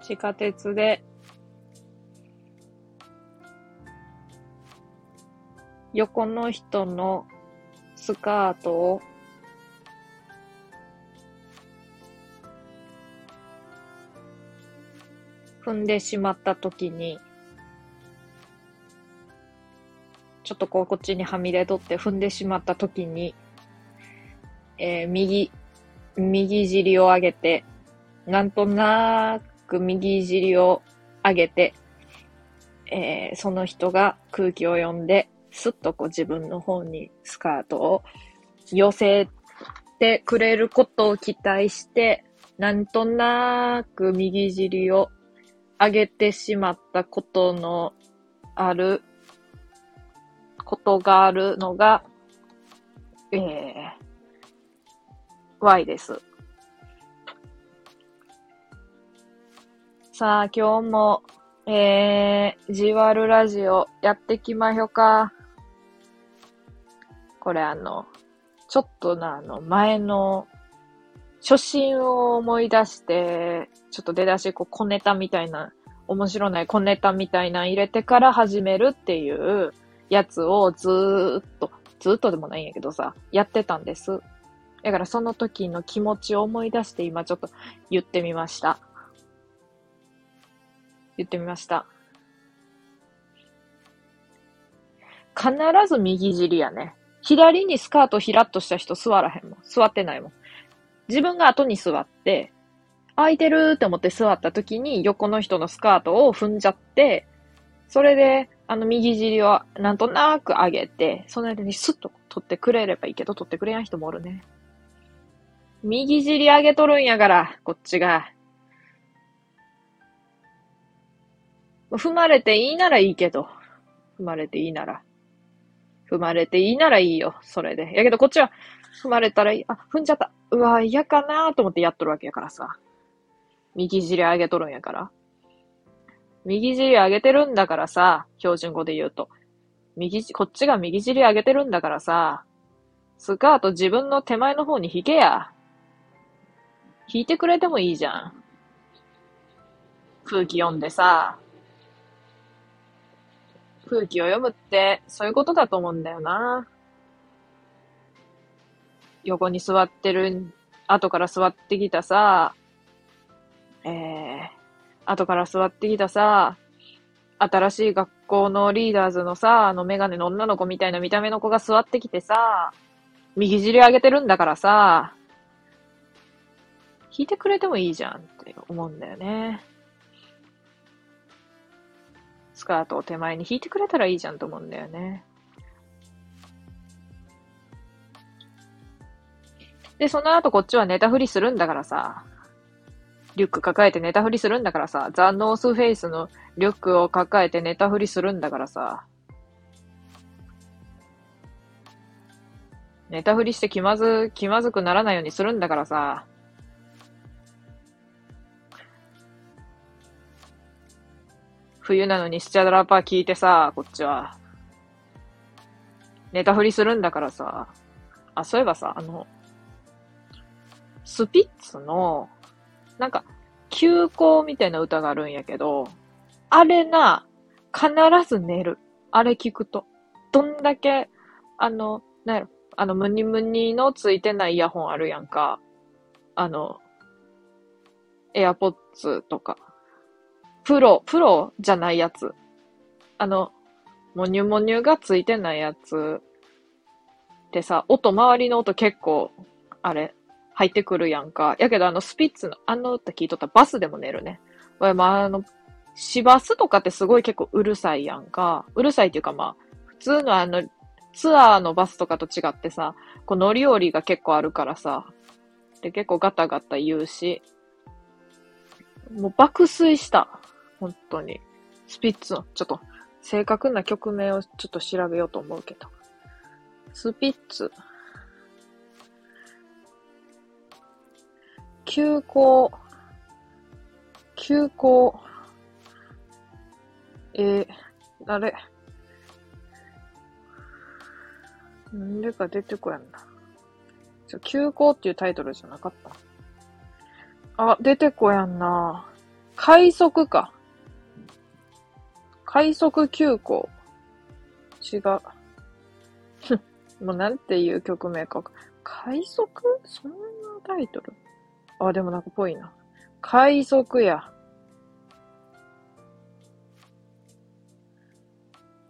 地下鉄で。横の人のスカートを。踏んでしまったときに、ちょっとこうこっちにはみ出とって踏んでしまったときに、えー、右、右尻を上げて、なんとなく右尻を上げて、えー、その人が空気を読んで、すっとこう自分の方にスカートを寄せてくれることを期待して、なんとなく右尻を上げてしまったことのある、ことがあるのが、えー、Y です。さあ、今日も、えー、じわるラジオやってきまひょか。これあの、ちょっとな、あの、前の、初心を思い出して、ちょっと出だし、こう、小ネタみたいな、面白ない小ネタみたいな入れてから始めるっていうやつをずーっと、ずーっとでもないんやけどさ、やってたんです。だからその時の気持ちを思い出して今ちょっと言ってみました。言ってみました。必ず右尻やね。左にスカートひらっとした人座らへんもん。座ってないもん。自分が後に座って、空いてるって思って座った時に横の人のスカートを踏んじゃって、それで、あの右尻をなんとなく上げて、その間にスッと取ってくれればいいけど、取ってくれやん人もおるね。右尻上げとるんやから、こっちが。踏まれていいならいいけど。踏まれていいなら。踏まれていいならいいよ、それで。やけどこっちは、踏まれたらいい。あ、踏んじゃった。うわ、嫌かなと思ってやっとるわけやからさ。右尻上げとるんやから。右尻上げてるんだからさ、標準語で言うと。右、こっちが右尻上げてるんだからさ、スカート自分の手前の方に引けや。引いてくれてもいいじゃん。空気読んでさ、空気を読むって、そういうことだと思うんだよな。横に座ってる、後から座ってきたさ、えー、後から座ってきたさ、新しい学校のリーダーズのさ、あのメガネの女の子みたいな見た目の子が座ってきてさ、右尻上げてるんだからさ、引いてくれてもいいじゃんって思うんだよね。スカートを手前に引いてくれたらいいじゃんと思うんだよね。で、その後こっちは寝たふりするんだからさ、リュック抱えて寝たふりするんだからさ、ザ・ノースフェイスのリュックを抱えて寝たふりするんだからさ、寝たふりして気まず、気まずくならないようにするんだからさ、冬なのにスチャドラパー聞いてさ、こっちは。寝たふりするんだからさ。あ、そういえばさ、あの、スピッツの、なんか、休校みたいな歌があるんやけど、あれな、必ず寝る。あれ聞くと。どんだけ、あの、なんやろ、あの、ムニムニのついてないイヤホンあるやんか。あの、エアポッツとか。プロ、プロじゃないやつ。あの、モニュモニュがついてないやつってさ、音、周りの音結構、あれ、入ってくるやんか。やけどあのスピッツのあの歌聞いとったらバスでも寝るね。まあ、あの、市バスとかってすごい結構うるさいやんか。うるさいっていうかまあ、普通のあの、ツアーのバスとかと違ってさ、こう乗り降りが結構あるからさ、で結構ガタガタ言うし、もう爆睡した。本当に。スピッツの、ちょっと、正確な曲名をちょっと調べようと思うけど。スピッツ。休校。休校。えー、あれ。なんでか出てこやんな。ちょ、急行っていうタイトルじゃなかった。あ、出てこやんな。快速か。快速急行。違う。もうなんていう曲名か。快速？そんなタイトル？あ、でもなんかぽいな。快速や。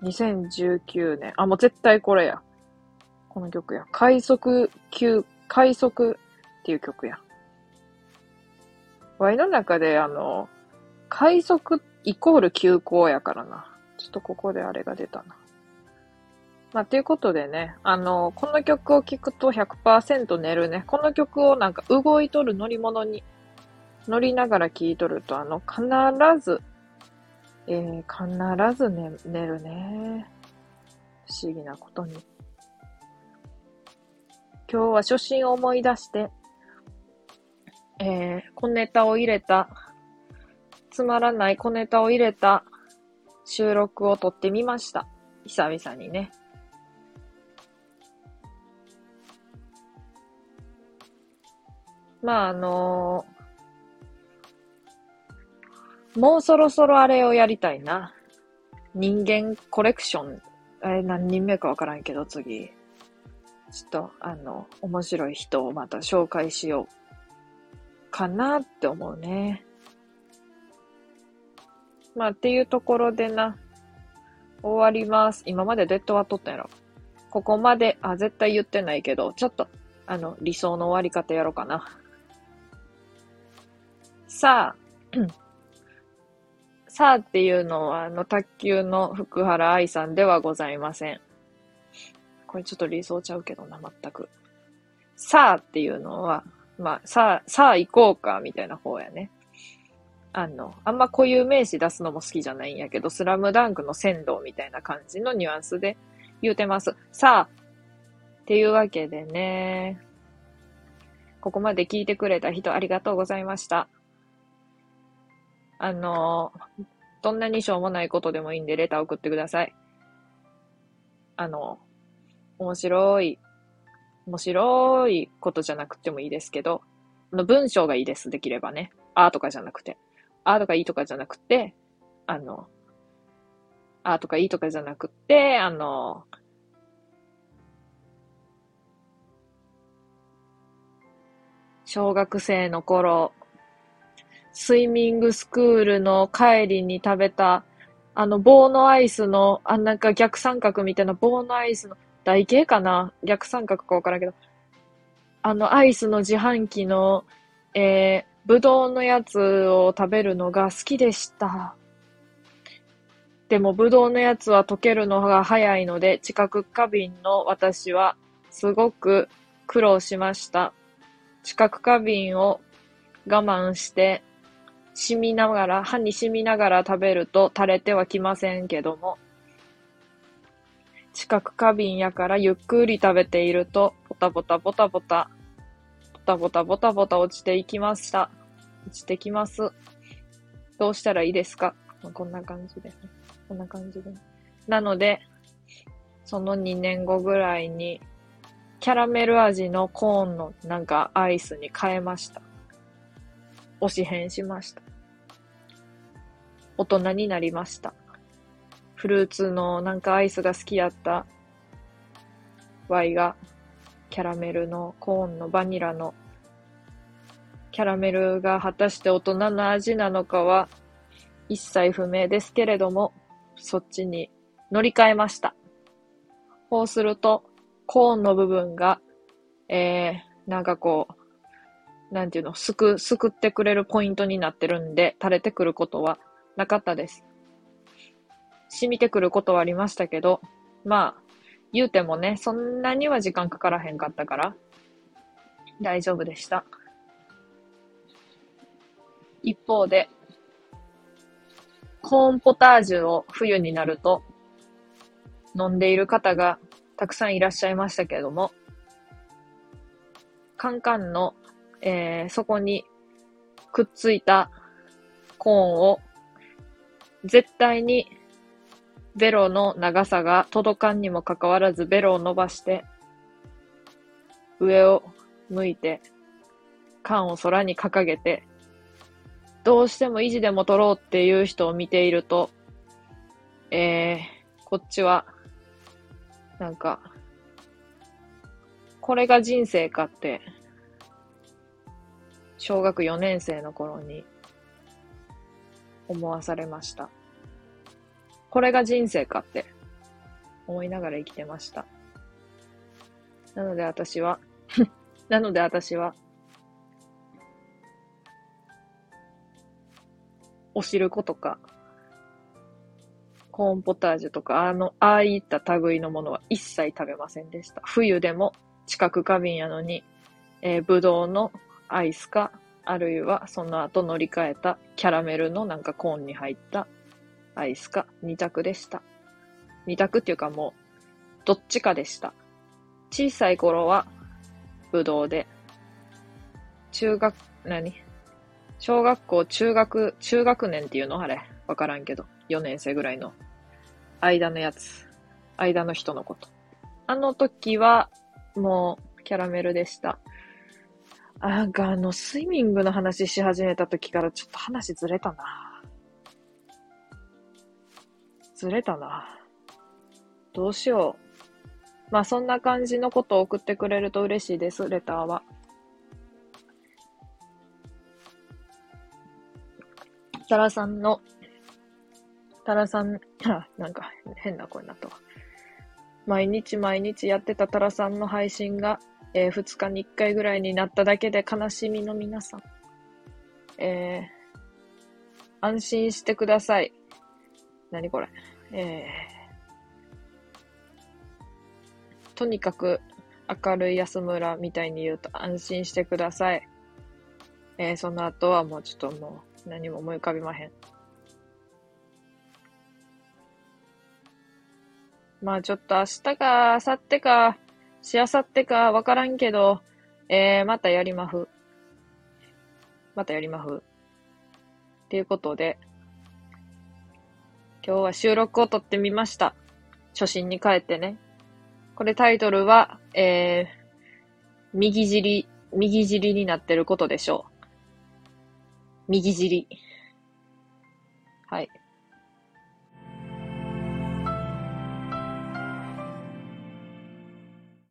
2019年。あ、もう絶対これや。この曲や。快速急、快速っていう曲や。ワイの中であの、快速イコール急行やからな。ちょっとここであれが出たな。まあ、ということでね、あの、この曲を聴くと100%寝るね。この曲をなんか動いとる乗り物に乗りながら聴いとると、あの、必ず、えー、必ず寝、寝るね。不思議なことに。今日は初心を思い出して、えー、小ネタを入れた、つまらない小ネタを入れた収録を撮ってみました。久々にね。まあ、あのー、もうそろそろあれをやりたいな。人間コレクション。え何人目かわからんけど、次。ちょっと、あの、面白い人をまた紹介しよう。かなって思うね。まあ、っていうところでな。終わります。今までデッドは撮ったやろ。ここまで、あ、絶対言ってないけど、ちょっと、あの、理想の終わり方やろうかな。さあ、さあっていうのは、あの、卓球の福原愛さんではございません。これちょっと理想ちゃうけどな、全く。さあっていうのは、まあ、さあ、さあ行こうか、みたいな方やね。あの、あんま固有名詞出すのも好きじゃないんやけど、スラムダンクの鮮度みたいな感じのニュアンスで言うてます。さあ、っていうわけでね、ここまで聞いてくれた人ありがとうございました。あの、どんなにしょうもないことでもいいんで、レター送ってください。あの、面白い、面白いことじゃなくてもいいですけど、の文章がいいです、できればね。あーとかじゃなくて。あーとかいいとかじゃなくて、あの、あとかいいとかじゃなくて、あの、小学生の頃、スイミングスクールの帰りに食べた、あの棒のアイスの、あ、なんか逆三角みたいな棒のアイスの、台形かな？逆三角かわからんけど、あのアイスの自販機の、えー、ぶどうのやつを食べるのが好きでした。でも、ぶどうのやつは溶けるのが早いので、知覚過敏の私はすごく苦労しました。知覚過敏を我慢して染みながら、歯に染みながら食べると垂れてはきませんけども、知覚過敏やからゆっくり食べていると、ボタボタボタボタ、ボタボタボタボタ落ちていきました。落ちてきます。どうしたらいいですか？こんな感じで、ね。こんな感じで。なので、その2年後ぐらいに、キャラメル味のコーンのなんかアイスに変えました。推し変しました。大人になりました。フルーツのなんかアイスが好きやった Y がキャラメルのコーンのバニラのキャラメルが果たして大人の味なのかは一切不明ですけれども、そっちに乗り換えました。こうすると、コーンの部分が、えー、なんかこう、なんていうの、すく、すくってくれるポイントになってるんで、垂れてくることはなかったです。染みてくることはありましたけど、まあ、言うてもね、そんなには時間かからへんかったから、大丈夫でした。一方で、コーンポタージュを冬になると飲んでいる方がたくさんいらっしゃいましたけれども、カンカンのえー、そこにくっついたコーンを絶対にベロの長さが届かんにもかかわらずベロを伸ばして上を向いて、缶を空に掲げて、どうしても維持でも取ろうっていう人を見ていると、えー、こっちは、なんか、これが人生かって、小学4年生の頃に思わされました。これが人生かって思いながら生きてました。なので私は なので私は、お汁粉とか、コーンポタージュとか、あの、ああいった類のものは一切食べませんでした。冬でも近く過敏やのに、えー、ぶどうのアイスか、あるいはその後乗り換えたキャラメルのなんかコーンに入ったアイスか、二択でした。二択っていうかもう、どっちかでした。小さい頃は、ぶどうで、中学、何？小学校、中学、中学年っていうの？あれ。わからんけど。4年生ぐらいの間のやつ。間の人のこと。あの時は、もう、キャラメルでした。なんかあの、スイミングの話し始めた時からちょっと話ずれたな。ずれたな。どうしよう。まあそんな感じのことを送ってくれると嬉しいです、レターは。タラさんのタラさん、なんか変な声になったわ。毎日毎日やってたタラさんの配信が、えー、2日に1回ぐらいになっただけで悲しみの皆さん。えー、安心してください。何これ。えー、とにかく明るい安村みたいに言うと安心してください。えー、その後はもうちょっともう何も思い浮かびまへん。まあちょっと明日か、明後日か、しあさってか、わからんけど、えー、またやりまふ。またやりまふ。っていうことで、今日は収録を撮ってみました。初心に帰ってね。これタイトルは、えー、右尻、右尻になってることでしょう。右尻。はい。